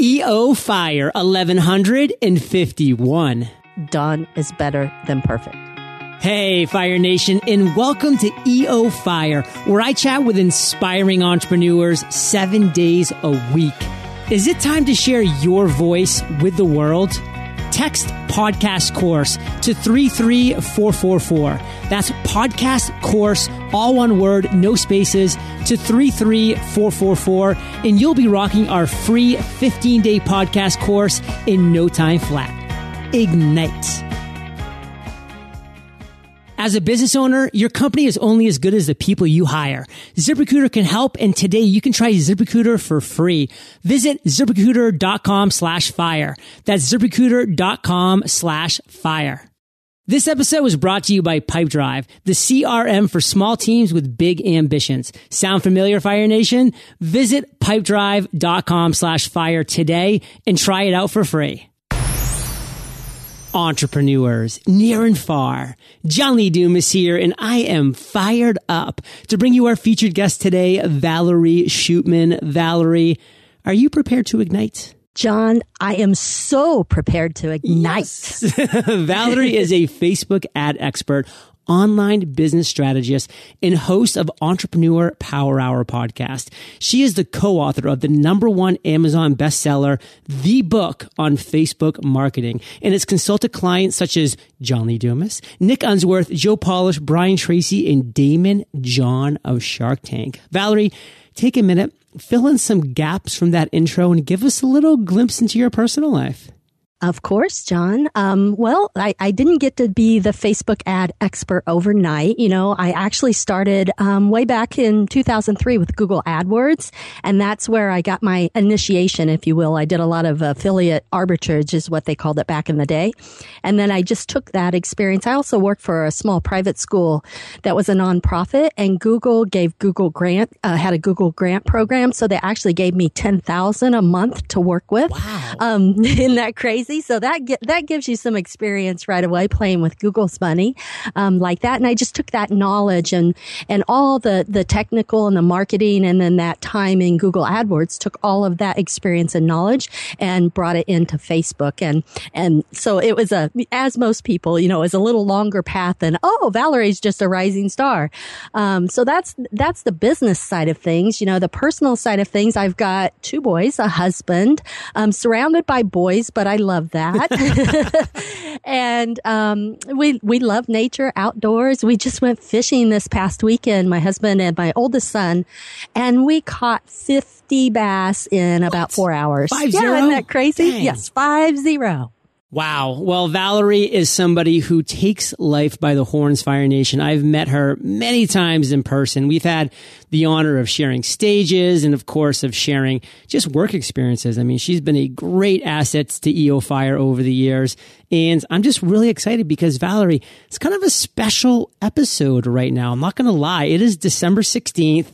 EO Fire 1151. Done is better than perfect. Hey, Fire Nation, and welcome to EO Fire, where I chat with inspiring entrepreneurs seven days a week. Is it time to share your voice with the world? Text podcast course to 33444. That's podcast course, all one word, no spaces, to 33444. And you'll be rocking our free 15 day podcast course in no time flat. Ignite. As a business owner, your company is only as good as the people you hire. ZipRecruiter can help, and today you can try ZipRecruiter for free. Visit ZipRecruiter.com slash fire. That's ZipRecruiter.com slash fire. This episode was brought to you by Pipedrive, the CRM for small teams with big ambitions. Sound familiar, Fire Nation? Visit pipedrive.com slash fire today and try it out for free entrepreneurs near and far. John Lee Dumas here, and I am fired up to bring you our featured guest today, Valerie Shoopman. Valerie, are you prepared to ignite? John, I am so prepared to ignite. Yes. Valerie is a Facebook ad expert online business strategist and host of Entrepreneur Power Hour podcast. She is the co-author of the number one Amazon bestseller, The Book on Facebook Marketing, and has consulted clients such as John Lee Dumas, Nick Unsworth, Joe Polish, Brian Tracy, and Daymond John of Shark Tank. Valerie, take a minute, fill in some gaps from that intro and give us a little glimpse into your personal life. Of course, John. Um, well, I, I, didn't get to be the Facebook ad expert overnight. You know, I actually started um, way back in 2003 with Google AdWords, and that's where I got my initiation, if you will. I did a lot of affiliate arbitrage, is what they called it back in the day, and then I just took that experience. I also worked for a small private school that was a nonprofit, and Google gave Google grant uh, had a Google grant program, so they actually gave me ten thousand a month to work with. Wow! Um, isn't that crazy? Crazy. So that that gives you some experience right away playing with Google's money um, like that. And I just took that knowledge and and all the the technical and the marketing and then that time in Google AdWords took all of that experience and knowledge and brought it into Facebook. And and so it was a as most people, you know, is a little longer path than oh Valerie's just a rising star. Um, so that's that's the business side of things. You know, the personal side of things. I've got two boys, a husband, um, surrounded by boys, but I love love that. and um, we we love nature, outdoors. We just went fishing this past weekend, my husband and my oldest son, and we caught fifty bass in what? about four hours. Five yeah, zero? isn't that crazy? Dang. Yes, five zero. Wow. Well, Valerie is somebody who takes life by the horns, Fire Nation. I've met her many times in person. We've had the honor of sharing stages and, of course, of sharing just work experiences. I mean, she's been a great asset to EO Fire over the years. And I'm just really excited because Valerie, it's kind of a special episode right now. I'm not going to lie. It is December 16th.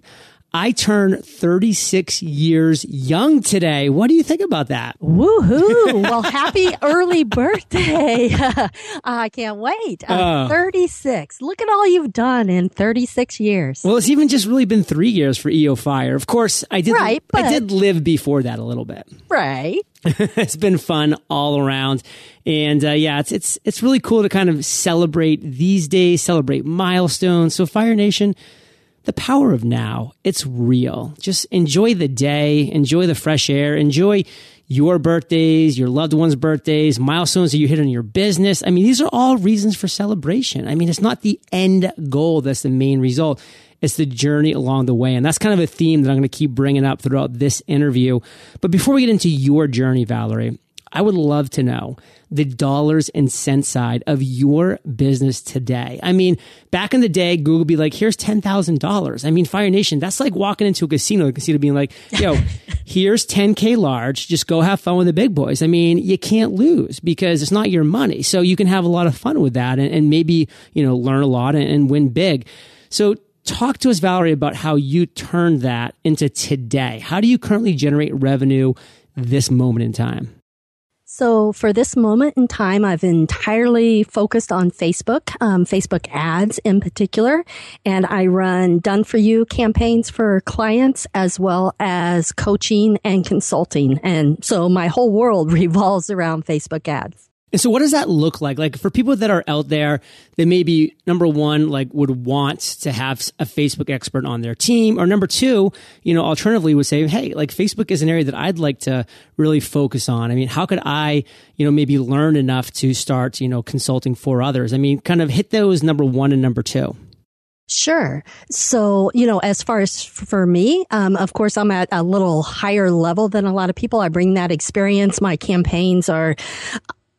I turn 36 years young today. What do you think about that? Woohoo! well, happy early birthday. I can't wait. Uh, uh, 36. Look at all you've done in 36 years. Well, it's even just really been three years for EO Fire. Of course, I did, right, but, I did live before that a little bit. Right. it's been fun all around. And uh, yeah, it's it's it's really cool to kind of celebrate these days, celebrate milestones. So Fire Nation, the power of now. It's real. Just enjoy the day, enjoy the fresh air, enjoy your birthdays, your loved ones' birthdays, milestones that you hit in your business. I mean, these are all reasons for celebration. I mean, it's not the end goal that's the main result. It's the journey along the way. And that's kind of a theme that I'm going to keep bringing up throughout this interview. But before we get into your journey, Valerie, I would love to know the dollars and cents side of your business today. I mean, back in the day, Google would be like, here's $10,000. I mean, Fire Nation, that's like walking into a casino, the casino being like, yo, here's 10K large. Just go have fun with the big boys. I mean, you can't lose because it's not your money. So you can have a lot of fun with that and, and maybe, you know, learn a lot and, and win big. So talk to us, Valerie, about how you turned that into today. How do you currently generate revenue this moment in time? So for this moment in time, I've entirely focused on Facebook, um, Facebook ads in particular, and I run done for you campaigns for clients as well as coaching and consulting. And so my whole world revolves around Facebook ads. And so what does that look like? Like for people that are out there that maybe number one, like would want to have a Facebook expert on their team or number two, you know, alternatively would say, Hey, like Facebook is an area that I'd like to really focus on. I mean, how could I, you know, maybe learn enough to start, you know, consulting for others? I mean, kind of hit those number one and number two. Sure. So, you know, as far as for me, um, of course, I'm at a little higher level than a lot of people. I bring that experience. My campaigns are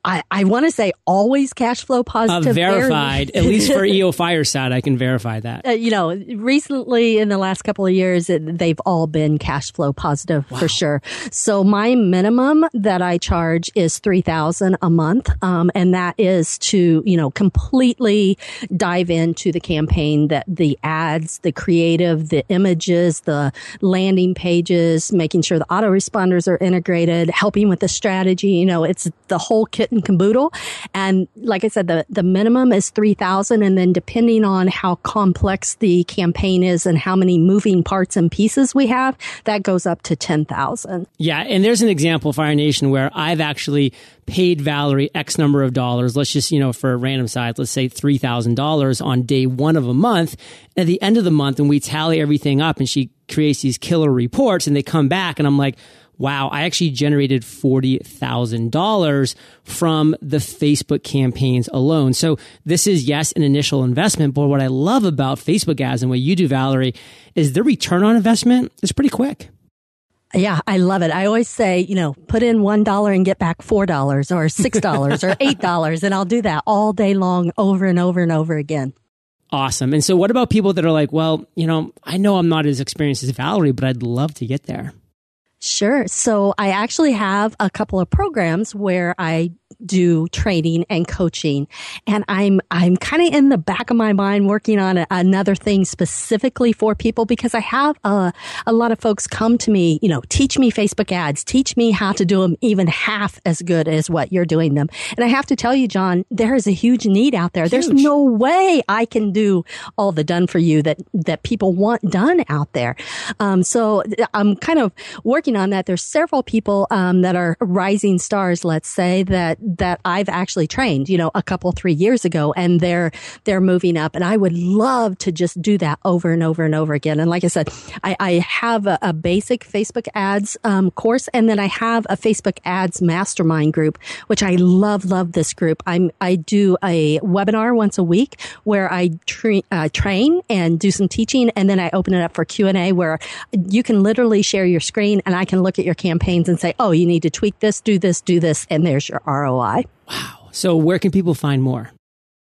I, I want to say always cash flow positive. Uh, verified, at least for EO Fireside, I can verify that. Uh, you know, recently in the last couple of years, it, they've all been cash flow positive wow. for sure. So my minimum that I charge is three thousand a month, um, and that is to you know completely dive into the campaign, that the ads, the creative, the images, the landing pages, making sure the autoresponders are integrated, helping with the strategy. You know, it's the whole kit and caboodle. And like I said, the, the minimum is 3000 and then depending on how complex the campaign is and how many moving parts and pieces we have, that goes up to 10,000. Yeah. And there's an example, Fire Nation, where I've actually paid Valerie X number of dollars. Let's just, you know, for a random size, let's say $3,000 on day one of a month. At the end of the month, and we tally everything up and she creates these killer reports and they come back and I'm like, wow, I actually generated $40,000 from the Facebook campaigns alone. So this is, yes, an initial investment, but what I love about Facebook ads and what you do, Valerie, is the return on investment is pretty quick. Yeah, I love it. I always say, you know, put in $1 and get back $4 or $6 or $8, and I'll do that all day long over and over and over again. Awesome. And so what about people that are like, well, you know, I know I'm not as experienced as Valerie, but I'd love to get there? Sure. So I actually have a couple of programs where I do training and coaching. And I'm, I'm kind of in the back of my mind working on a, another thing specifically for people because I have a, a lot of folks come to me, you know, teach me Facebook ads, teach me how to do them even half as good as what you're doing them. And I have to tell you, John, there is a huge need out there. Huge. There's no way I can do all the done for you that, that people want done out there. Um, so I'm kind of working on that. There's several people, um, that are rising stars, let's say that that I've actually trained, you know, a couple, three years ago and they're, they're moving up. And I would love to just do that over and over and over again. And like I said, I, I have a, a, basic Facebook ads, um, course and then I have a Facebook ads mastermind group, which I love, love this group. I'm, I do a webinar once a week where I tra- uh, train and do some teaching and then I open it up for Q&A where you can literally share your screen and I can look at your campaigns and say, oh, you need to tweak this, do this, do this, and there's your ROI. Wow. So where can people find more?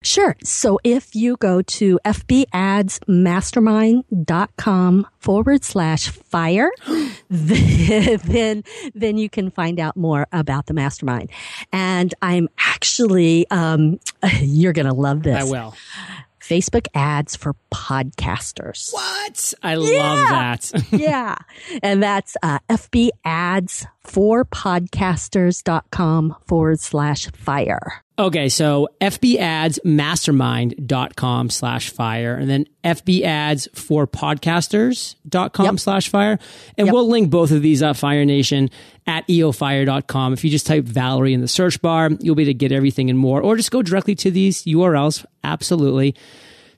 Sure. So if you go to fbadsmastermind.com forward slash fire, then, then you can find out more about the mastermind. And I'm actually, um, you're going to love this. I will. Facebook ads for podcasters. What? I yeah. love that. yeah. And that's uh, FB ads for podcasters.com forward slash fire. Okay, so fbadsmastermind.com slash fire and then fbads for podcasters.com yep. slash fire. And yep. we'll link both of these up, Fire Nation, at eofire.com. If you just type Valerie in the search bar, you'll be able to get everything and more, or just go directly to these URLs. Absolutely.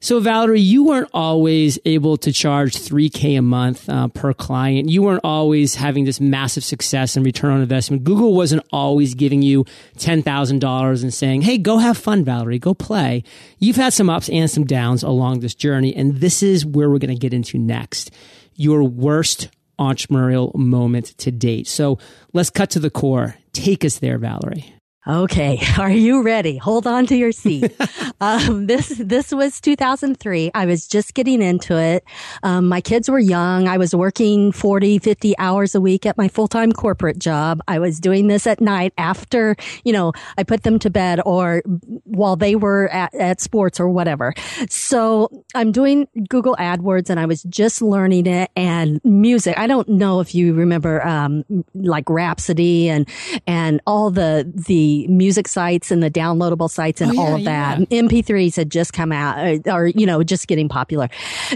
So, Valerie, you weren't always able to charge 3K a month uh, per client. You weren't always having this massive success and return on investment. Google wasn't always giving you $10,000 and saying, hey, go have fun, Valerie, go play. You've had some ups and some downs along this journey, and this is where we're going to get into next. Your worst entrepreneurial moment to date. So let's cut to the core. Take us there, Valerie. Okay, are you ready? Hold on to your seat. um, this this was 2003. I was just getting into it. Um, my kids were young. I was working 40, 50 hours a week at my full time corporate job. I was doing this at night after you know I put them to bed or while they were at, at sports or whatever. So I'm doing Google AdWords and I was just learning it and music. I don't know if you remember um, like Rhapsody and and all the the music sites and the downloadable sites and oh, yeah, all of that. Yeah. MP3s had just come out or, uh, or, you know, just getting popular.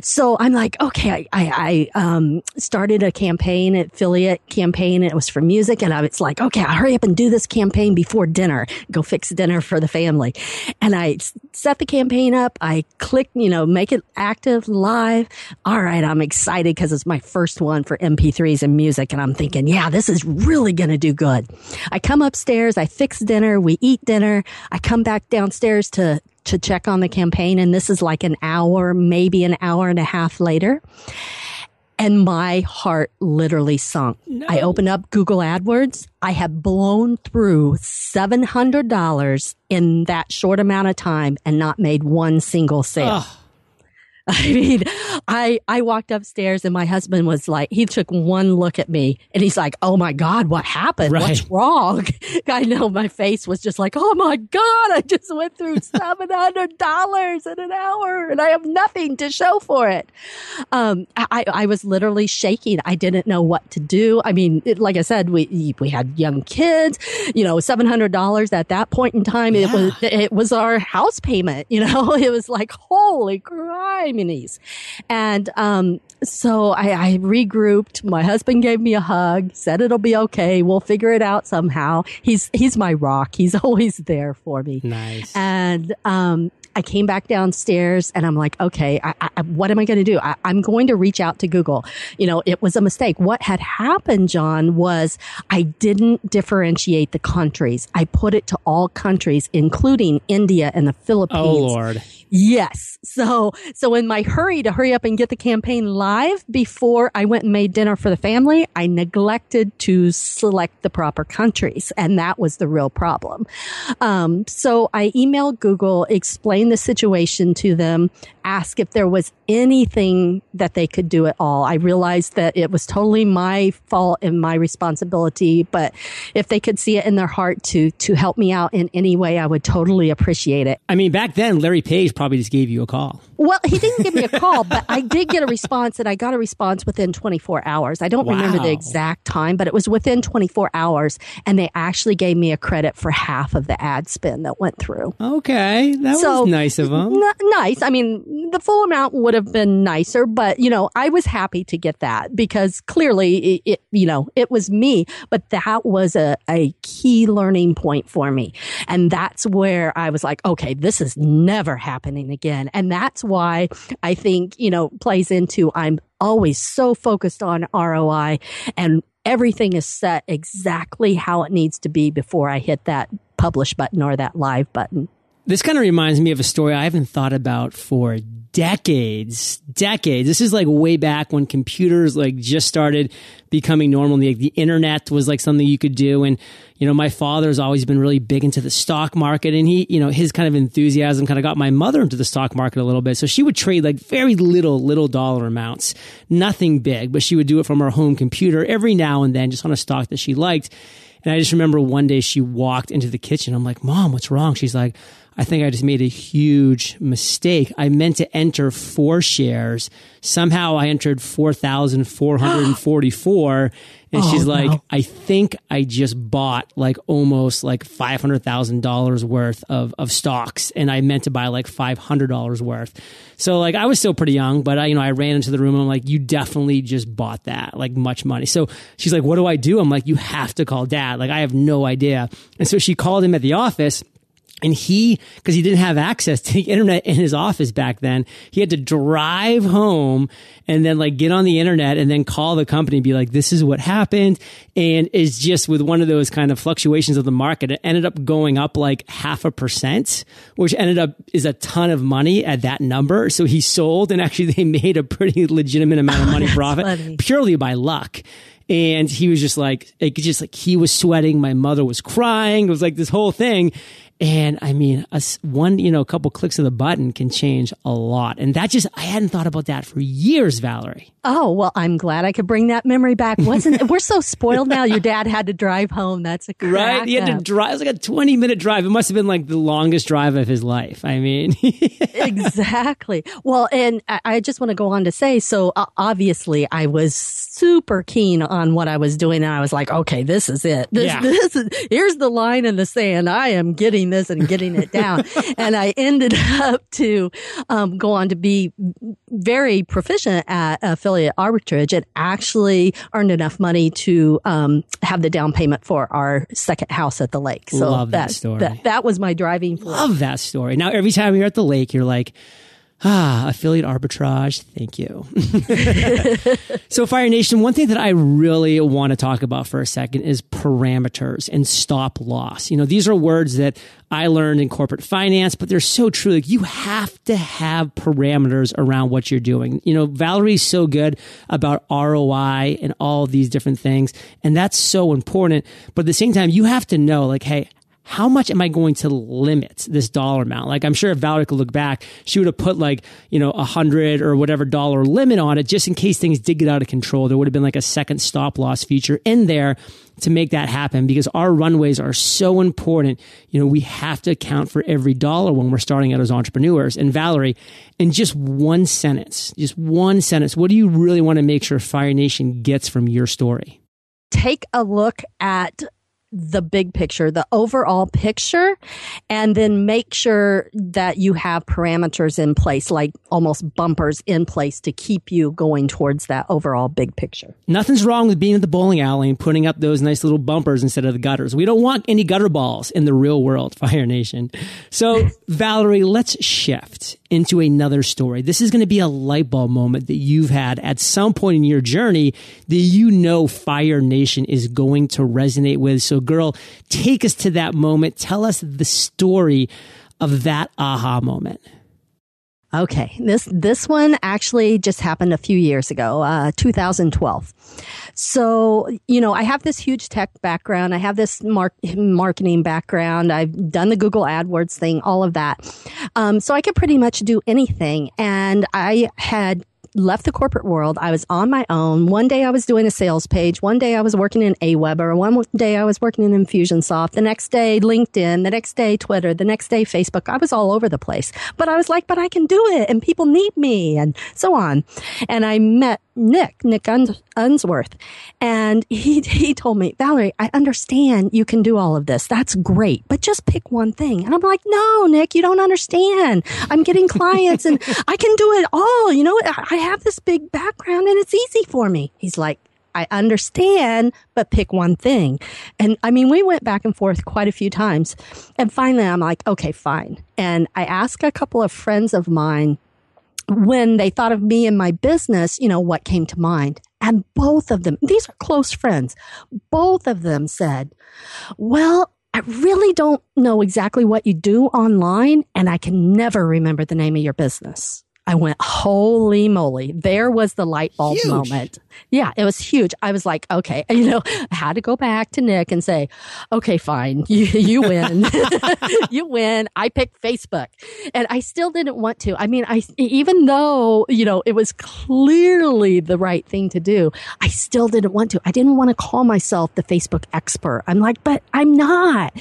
So I'm like, okay, I, I, I um, started a campaign, affiliate campaign, and it was for music. And I was like, okay, I'll hurry up and do this campaign before dinner, go fix dinner for the family. And I set the campaign up. I click, you know, make it active live. All right. I'm excited because it's my first one for MP3s and music. And I'm thinking, yeah, this is really going to do good. I come upstairs. I fix dinner. We eat dinner. I come back downstairs to, to check on the campaign. And this is like an hour, maybe an hour and a half later. And my heart literally sunk. No. I opened up Google AdWords. I have blown through $700 in that short amount of time and not made one single sale. Ugh. I mean, I, I walked upstairs and my husband was like, he took one look at me and he's like, Oh my God, what happened? Right. What's wrong? I know my face was just like, Oh my God, I just went through $700 in an hour and I have nothing to show for it. Um, I, I was literally shaking. I didn't know what to do. I mean, it, like I said, we, we had young kids, you know, $700 at that point in time. Yeah. It was, it was our house payment, you know, it was like, holy crime communities. And um, so I, I regrouped. My husband gave me a hug, said it'll be okay. We'll figure it out somehow. He's he's my rock. He's always there for me. Nice. And um, I came back downstairs and I'm like, okay, I, I, what am I going to do? I, am going to reach out to Google. You know, it was a mistake. What had happened, John, was I didn't differentiate the countries. I put it to all countries, including India and the Philippines. Oh, Lord. Yes. So, so in my hurry to hurry up and get the campaign live before I went and made dinner for the family, I neglected to select the proper countries. And that was the real problem. Um, so I emailed Google, explained the situation to them, asked if there was anything that they could do at all. I realized that it was totally my fault and my responsibility, but if they could see it in their heart to, to help me out in any way, I would totally appreciate it. I mean, back then, Larry Page probably just gave you a call. Well, he didn't give me a call, but I did get a response and I got a response within 24 hours. I don't wow. remember the exact time, but it was within 24 hours and they actually gave me a credit for half of the ad spend that went through. Okay. That so, was nice of them. N- nice. I mean, the full amount would have been nicer, but you know, I was happy to get that because clearly it, it you know, it was me, but that was a, a key learning point for me. And that's where I was like, okay, this is never happening again. And that's why I think, you know, plays into I'm always so focused on ROI and everything is set exactly how it needs to be before I hit that publish button or that live button. This kind of reminds me of a story I haven't thought about for decades, decades. This is like way back when computers like just started becoming normal. The, the internet was like something you could do. And, you know, my father's always been really big into the stock market and he, you know, his kind of enthusiasm kind of got my mother into the stock market a little bit. So she would trade like very little, little dollar amounts, nothing big, but she would do it from her home computer every now and then just on a stock that she liked. And I just remember one day she walked into the kitchen. I'm like, Mom, what's wrong? She's like, I think I just made a huge mistake. I meant to enter four shares. Somehow I entered 4,444. And oh, she's like, no. I think I just bought like almost like $500,000 worth of, of stocks. And I meant to buy like $500 worth. So like I was still pretty young, but I, you know, I ran into the room and I'm like, you definitely just bought that, like much money. So she's like, what do I do? I'm like, you have to call dad. Like I have no idea. And so she called him at the office and he, because he didn't have access to the internet in his office back then, he had to drive home and then like get on the internet and then call the company and be like, this is what happened. And it's just with one of those kind of fluctuations of the market, it ended up going up like half a percent, which ended up is a ton of money at that number. So he sold and actually they made a pretty legitimate amount of oh, money profit purely by luck. And he was just like, it just like he was sweating. My mother was crying. It was like this whole thing. And I mean, a, one, you know, a couple clicks of the button can change a lot. And that just, I hadn't thought about that for years, Valerie. Oh, well, I'm glad I could bring that memory back. Wasn't we're so spoiled now. Your dad had to drive home. That's a crack Right? He had to drive. It was like a 20 minute drive. It must have been like the longest drive of his life. I mean, exactly. Well, and I, just want to go on to say, so obviously I was super keen on what I was doing. And I was like, okay, this is it. This, Yeah. this is, here's the line in the sand. I am getting this and getting it down. and I ended up to um, go on to be very proficient at affiliate arbitrage and actually earned enough money to um, have the down payment for our second house at the lake. So Love that story. That, that was my driving force. love that story. Now, every time you're at the lake, you're like, ah, affiliate arbitrage. Thank you. so, Fire Nation, one thing that I really want to talk about for a second is parameters and stop loss. You know, these are words that I learned in corporate finance, but they're so true. Like, you have to have parameters around what you're doing. You know, Valerie's so good about ROI and all these different things, and that's so important. But at the same time, you have to know, like, hey, how much am I going to limit this dollar amount? Like, I'm sure if Valerie could look back, she would have put like, you know, a hundred or whatever dollar limit on it just in case things did get out of control. There would have been like a second stop loss feature in there to make that happen because our runways are so important. You know, we have to account for every dollar when we're starting out as entrepreneurs. And Valerie, in just one sentence, just one sentence, what do you really want to make sure Fire Nation gets from your story? take a look at the big picture, the overall picture, and then make sure that you have parameters in place, like almost bumpers in place to keep you going towards that overall big picture. Nothing's wrong with being at the bowling alley and putting up those nice little bumpers instead of the gutters. We don't want any gutter balls in the real world, Fire Nation. So, Valerie, let's shift into another story. This is going to be a light bulb moment that you've had at some point in your journey that you know Fire Nation is going to resonate with. So, girl, take us to that moment. Tell us the story of that aha moment. Okay, this this one actually just happened a few years ago, uh, 2012. So you know, I have this huge tech background. I have this mark, marketing background. I've done the Google AdWords thing, all of that. Um, so I could pretty much do anything, and I had left the corporate world. I was on my own. One day I was doing a sales page. One day I was working in Aweber. One day I was working in Infusionsoft. The next day LinkedIn. The next day Twitter. The next day Facebook. I was all over the place. But I was like, but I can do it and people need me and so on. And I met Nick, Nick Unsworth. And he, he told me, Valerie, I understand you can do all of this. That's great, but just pick one thing. And I'm like, no, Nick, you don't understand. I'm getting clients and I can do it all. You know, I I have this big background and it's easy for me. He's like, I understand, but pick one thing. And I mean, we went back and forth quite a few times. And finally, I'm like, okay, fine. And I asked a couple of friends of mine when they thought of me and my business, you know, what came to mind. And both of them, these are close friends, both of them said, well, I really don't know exactly what you do online, and I can never remember the name of your business. I went, holy moly. There was the light bulb Huge. moment. Yeah, it was huge. I was like, okay, you know, I had to go back to Nick and say, okay, fine. You, you win. you win. I picked Facebook and I still didn't want to. I mean, I, even though, you know, it was clearly the right thing to do, I still didn't want to. I didn't want to call myself the Facebook expert. I'm like, but I'm not.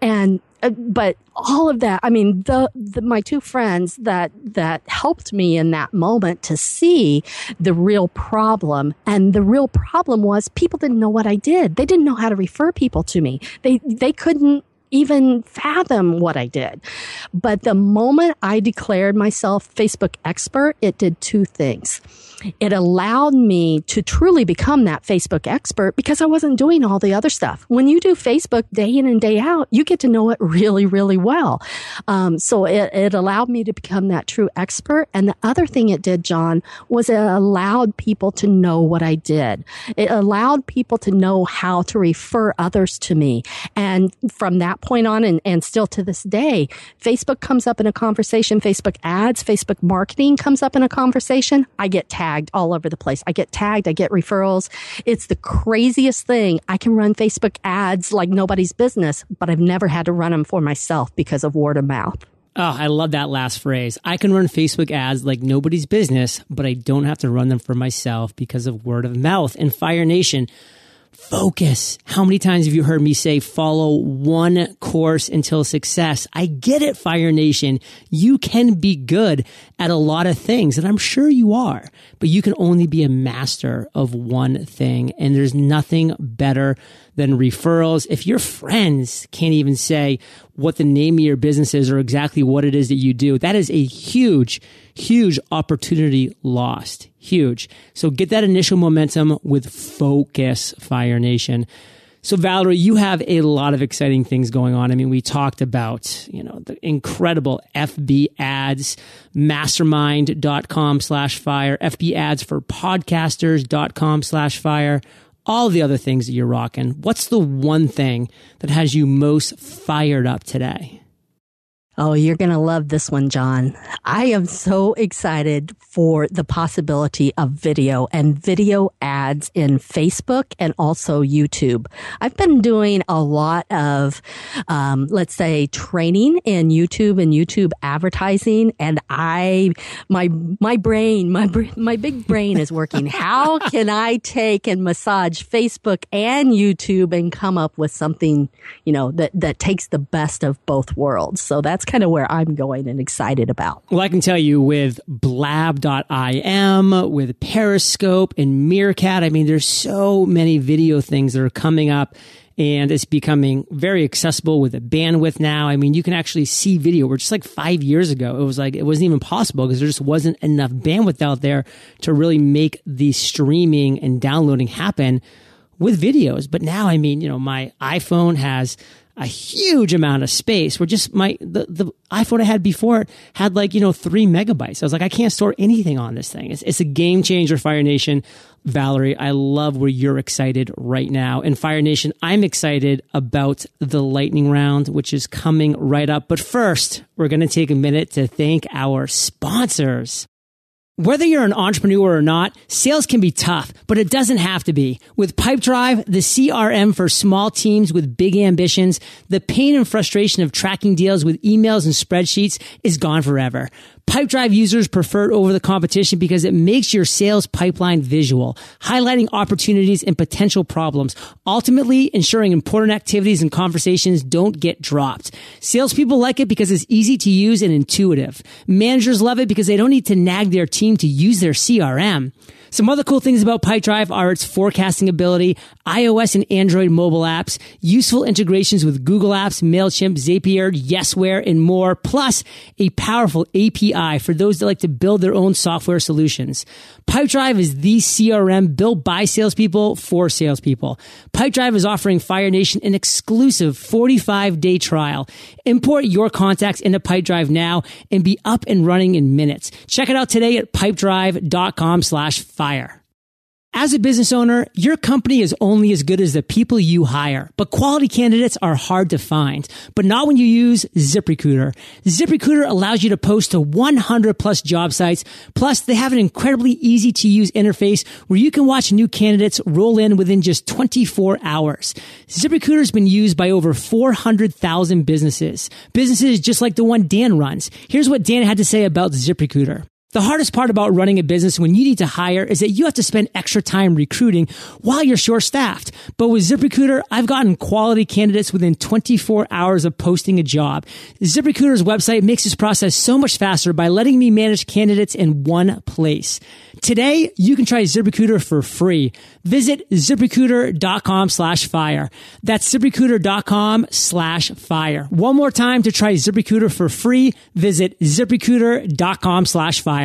And Uh, but all of that, I mean, the, the, my two friends that, that helped me in that moment to see the real problem. And the real problem was people didn't know what I did. They didn't know how to refer people to me. They, they couldn't even fathom what I did. But the moment I declared myself Facebook expert, it did two things. It allowed me to truly become that Facebook expert because I wasn't doing all the other stuff. When you do Facebook day in and day out, you get to know it really, really well. Um, so it, it allowed me to become that true expert. And the other thing it did, John, was it allowed people to know what I did. It allowed people to know how to refer others to me. And from that point on, and, and still to this day, Facebook comes up in a conversation, Facebook ads, Facebook marketing comes up in a conversation. I get tagged tagged all over the place. I get tagged, I get referrals. It's the craziest thing. I can run Facebook ads like nobody's business, but I've never had to run them for myself because of word of mouth. Oh, I love that last phrase. I can run Facebook ads like nobody's business, but I don't have to run them for myself because of word of mouth. And Fire Nation, focus. How many times have you heard me say follow one course until success? I get it, Fire Nation. You can be good at a lot of things, and I'm sure you are, but you can only be a master of one thing. And there's nothing better than referrals. If your friends can't even say what the name of your business is or exactly what it is that you do, that is a huge, huge opportunity lost. Huge. So get that initial momentum with focus, Fire Nation. So Valerie, you have a lot of exciting things going on. I mean, we talked about, you know, the incredible FB ads, mastermind.com slash fire, FB ads for podcasters.com slash fire, all the other things that you're rocking. What's the one thing that has you most fired up today? Oh, you're going to love this one, John. I am so excited for the possibility of video and video ads in Facebook and also YouTube. I've been doing a lot of, um, let's say, training in YouTube and YouTube advertising, and I, my my brain, my my big brain is working. How can I take and massage Facebook and YouTube and come up with something, you know, that that takes the best of both worlds? So that's kind of where I'm going and excited about. Well, I can tell you with blab.im, with Periscope and Meerkat, I mean, there's so many video things that are coming up and it's becoming very accessible with the bandwidth now. I mean, you can actually see video where just like five years ago, it was like, it wasn't even possible because there just wasn't enough bandwidth out there to really make the streaming and downloading happen with videos. But now, I mean, you know, my iPhone has a huge amount of space where just my the, the iphone i had before had like you know three megabytes. I was like i can't store anything on this thing. It's, it's a game changer fire nation. Valerie i love where you're excited right now. And fire nation i'm excited about the lightning round which is coming right up. But first we're going to take a minute to thank our sponsors whether you're an entrepreneur or not, sales can be tough, but it doesn't have to be. With Pipedrive, the CRM for small teams with big ambitions, the pain and frustration of tracking deals with emails and spreadsheets is gone forever. Pipedrive users prefer it over the competition because it makes your sales pipeline visual, highlighting opportunities and potential problems, ultimately ensuring important activities and conversations don't get dropped. Salespeople like it because it's easy to use and intuitive. Managers love it because they don't need to nag their team to use their CRM. Some other cool things about Pipedrive are its forecasting ability, iOS and Android mobile apps, useful integrations with Google Apps, MailChimp, Zapier, Yesware, and more, plus a powerful API for those that like to build their own software solutions. Pipedrive is the CRM built by salespeople for salespeople. Pipedrive is offering Fire Nation an exclusive 45 day trial. Import your contacts into Pipedrive now and be up and running in minutes. Check it out today at pipedrive.com slash fire. As a business owner, your company is only as good as the people you hire, but quality candidates are hard to find, but not when you use ZipRecruiter. ZipRecruiter allows you to post to 100 plus job sites. Plus, they have an incredibly easy to use interface where you can watch new candidates roll in within just 24 hours. ZipRecruiter has been used by over 400,000 businesses. Businesses just like the one Dan runs. Here's what Dan had to say about ZipRecruiter. The hardest part about running a business when you need to hire is that you have to spend extra time recruiting while you're short staffed. But with ZipRecruiter, I've gotten quality candidates within 24 hours of posting a job. ZipRecruiter's website makes this process so much faster by letting me manage candidates in one place. Today, you can try ZipRecruiter for free. Visit ziprecruiter.com slash fire. That's ziprecruiter.com slash fire. One more time to try ZipRecruiter for free. Visit ziprecruiter.com slash fire.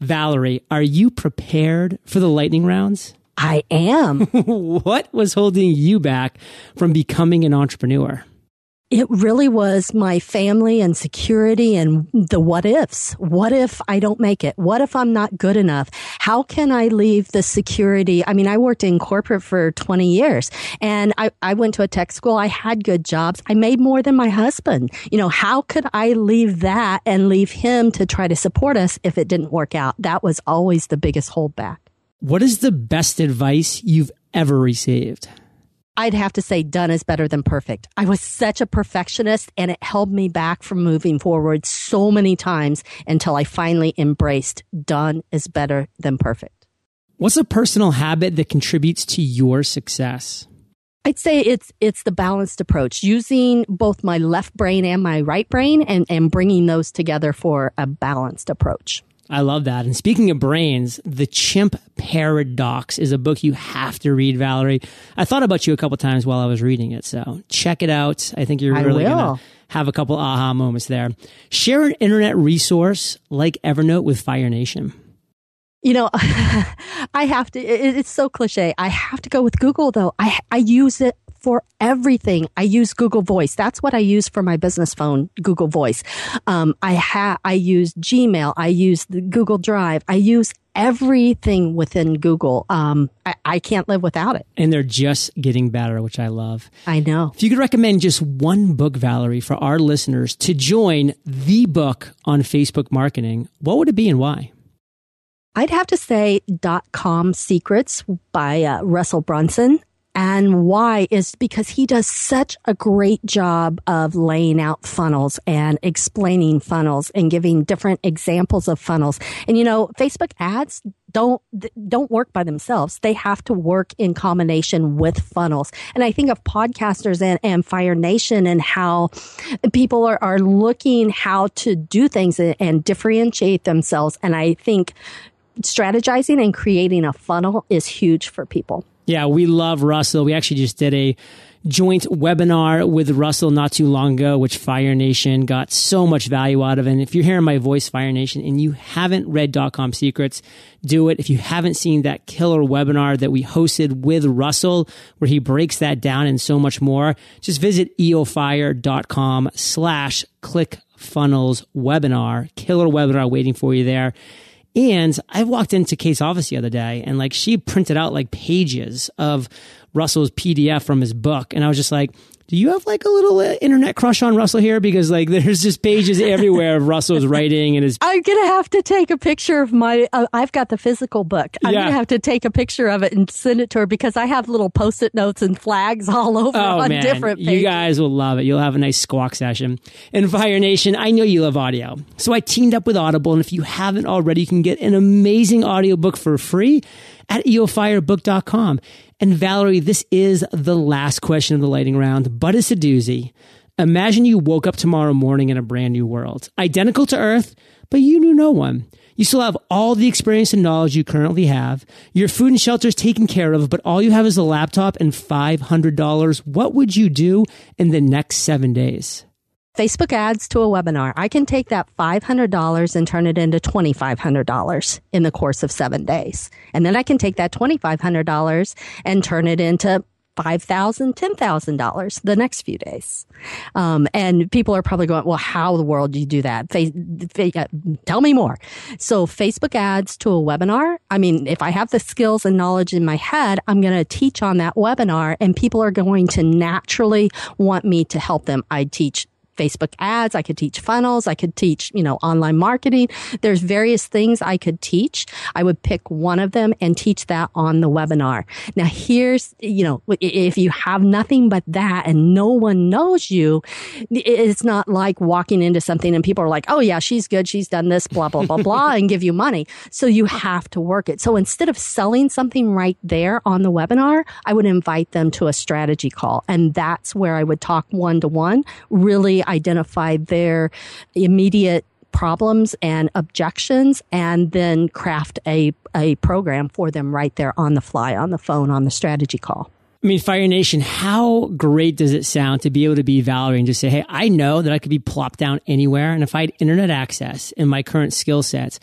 Valerie, are you prepared for the lightning rounds? I am. what was holding you back from becoming an entrepreneur? It really was my family and security and the what ifs. What if I don't make it? What if I'm not good enough? How can I leave the security? I mean, I worked in corporate for 20 years and I, I went to a tech school. I had good jobs. I made more than my husband. You know, how could I leave that and leave him to try to support us if it didn't work out? That was always the biggest holdback. What is the best advice you've ever received? I'd have to say done is better than perfect. I was such a perfectionist and it held me back from moving forward so many times until I finally embraced done is better than perfect. What's a personal habit that contributes to your success? I'd say it's it's the balanced approach, using both my left brain and my right brain and, and bringing those together for a balanced approach. I love that. And speaking of brains, The Chimp Paradox is a book you have to read, Valerie. I thought about you a couple times while I was reading it, so check it out. I think you're really going to have a couple aha moments there. Share an internet resource like Evernote with Fire Nation. You know, I have to, it's so cliche. I have to go with Google though. I, I use it for everything. I use Google Voice. That's what I use for my business phone, Google Voice. Um, I have, I use Gmail. I use the Google Drive. I use everything within Google. Um, I, I, can't live without it. And they're just getting better, which I love. I know. If you could recommend just one book, Valerie, for our listeners to join the book on Facebook marketing, what would it be and why? I'd have to say dot com secrets by uh, Russell Brunson. And why is because he does such a great job of laying out funnels and explaining funnels and giving different examples of funnels. And you know, Facebook ads don't don't work by themselves. They have to work in combination with funnels. And I think of podcasters and, and Fire Nation and how people are, are looking how to do things and, and differentiate themselves. And I think strategizing and creating a funnel is huge for people. Yeah, we love Russell. We actually just did a joint webinar with Russell not too long ago, which Fire Nation got so much value out of. And if you're hearing my voice, Fire Nation, and you haven't read .com Secrets, do it. If you haven't seen that killer webinar that we hosted with Russell, where he breaks that down and so much more, just visit eofire.com slash click funnels webinar. Killer webinar waiting for you there. And I walked into Kate's office the other day and like she printed out like pages of Russell's PDF from his book. And I was just like, do you have like a little uh, internet crush on Russell here? Because like there's just pages everywhere of Russell's writing and his. I'm gonna have to take a picture of my. Uh, I've got the physical book. I'm yeah. gonna have to take a picture of it and send it to her because I have little post-it notes and flags all over oh, on man. different pages. You guys will love it. You'll have a nice squawk session. And Fire Nation, I know you love audio, so I teamed up with Audible, and if you haven't already, you can get an amazing audiobook for free at eofirebook.com. And Valerie, this is the last question of the lighting round, but it's a doozy. Imagine you woke up tomorrow morning in a brand new world, identical to Earth, but you knew no one. You still have all the experience and knowledge you currently have. Your food and shelter is taken care of, but all you have is a laptop and $500. What would you do in the next seven days? Facebook ads to a webinar. I can take that $500 and turn it into $2,500 in the course of seven days. And then I can take that $2,500 and turn it into $5,000, $10,000 the next few days. Um, and people are probably going, well, how the world do you do that? Fa- fa- tell me more. So Facebook ads to a webinar. I mean, if I have the skills and knowledge in my head, I'm going to teach on that webinar and people are going to naturally want me to help them. I teach Facebook ads. I could teach funnels. I could teach, you know, online marketing. There's various things I could teach. I would pick one of them and teach that on the webinar. Now here's, you know, if you have nothing but that and no one knows you, it's not like walking into something and people are like, oh yeah, she's good. She's done this, blah, blah, blah, blah, and give you money. So you have to work it. So instead of selling something right there on the webinar, I would invite them to a strategy call. And that's where I would talk one to one, really identify their immediate problems and objections and then craft a, a program for them right there on the fly, on the phone, on the strategy call. I mean, Fire Nation, how great does it sound to be able to be Valerie and just say, Hey, I know that I could be plopped down anywhere. And if I had internet access and my current skill sets,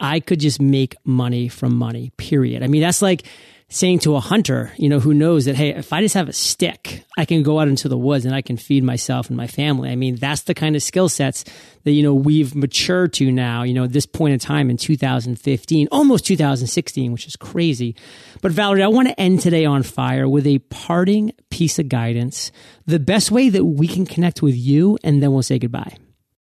I could just make money from money, period. I mean, that's like, saying to a hunter, you know, who knows that, hey, if I just have a stick, I can go out into the woods and I can feed myself and my family. I mean, that's the kind of skill sets that, you know, we've matured to now, you know, at this point in time in 2015, almost 2016, which is crazy. But Valerie, I want to end today on fire with a parting piece of guidance, the best way that we can connect with you, and then we'll say goodbye.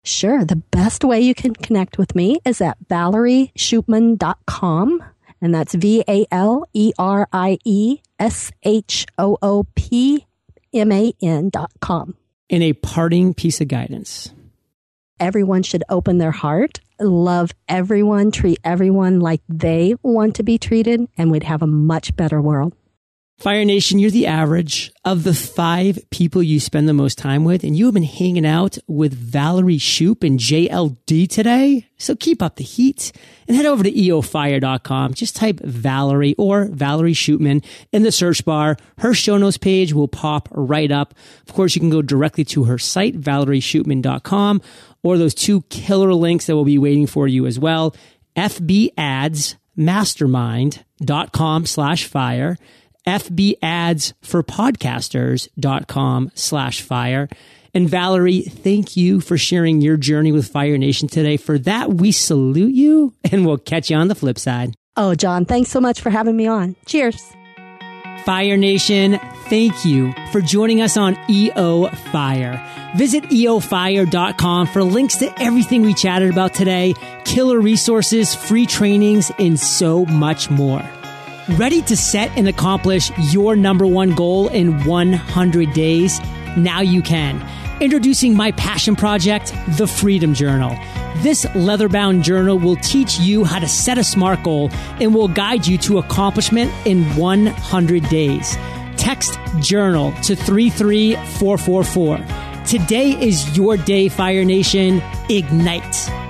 Sure. The best way you can connect with me is at valerieshoopman.com. And that's V A L E R I E S H O O P M A N dot com. In a parting piece of guidance. Everyone should open their heart, love everyone, treat everyone like they want to be treated, and we'd have a much better world. Fire Nation, you're the average of the five people you spend the most time with, and you have been hanging out with Valerie Shoop and JLD today. So keep up the heat and head over to eofire.com. Just type Valerie or Valerie Shoopman in the search bar. Her show notes page will pop right up. Of course, you can go directly to her site, valerieshoopman.com, or those two killer links that will be waiting for you as well. FBAdsMastermind.com slash fire fbadsforpodcasters.com slash fire. And Valerie, thank you for sharing your journey with Fire Nation today. For that, we salute you and we'll catch you on the flip side. Oh, John, thanks so much for having me on. Cheers. Fire Nation, thank you for joining us on EO Fire. Visit eofire.com for links to everything we chatted about today, killer resources, free trainings, and so much more. Ready to set and accomplish your number one goal in 100 days? Now you can. Introducing my passion project, The Freedom Journal. This leather bound journal will teach you how to set a SMART goal and will guide you to accomplishment in 100 days. Text journal to 33444. Today is your day, Fire Nation. Ignite.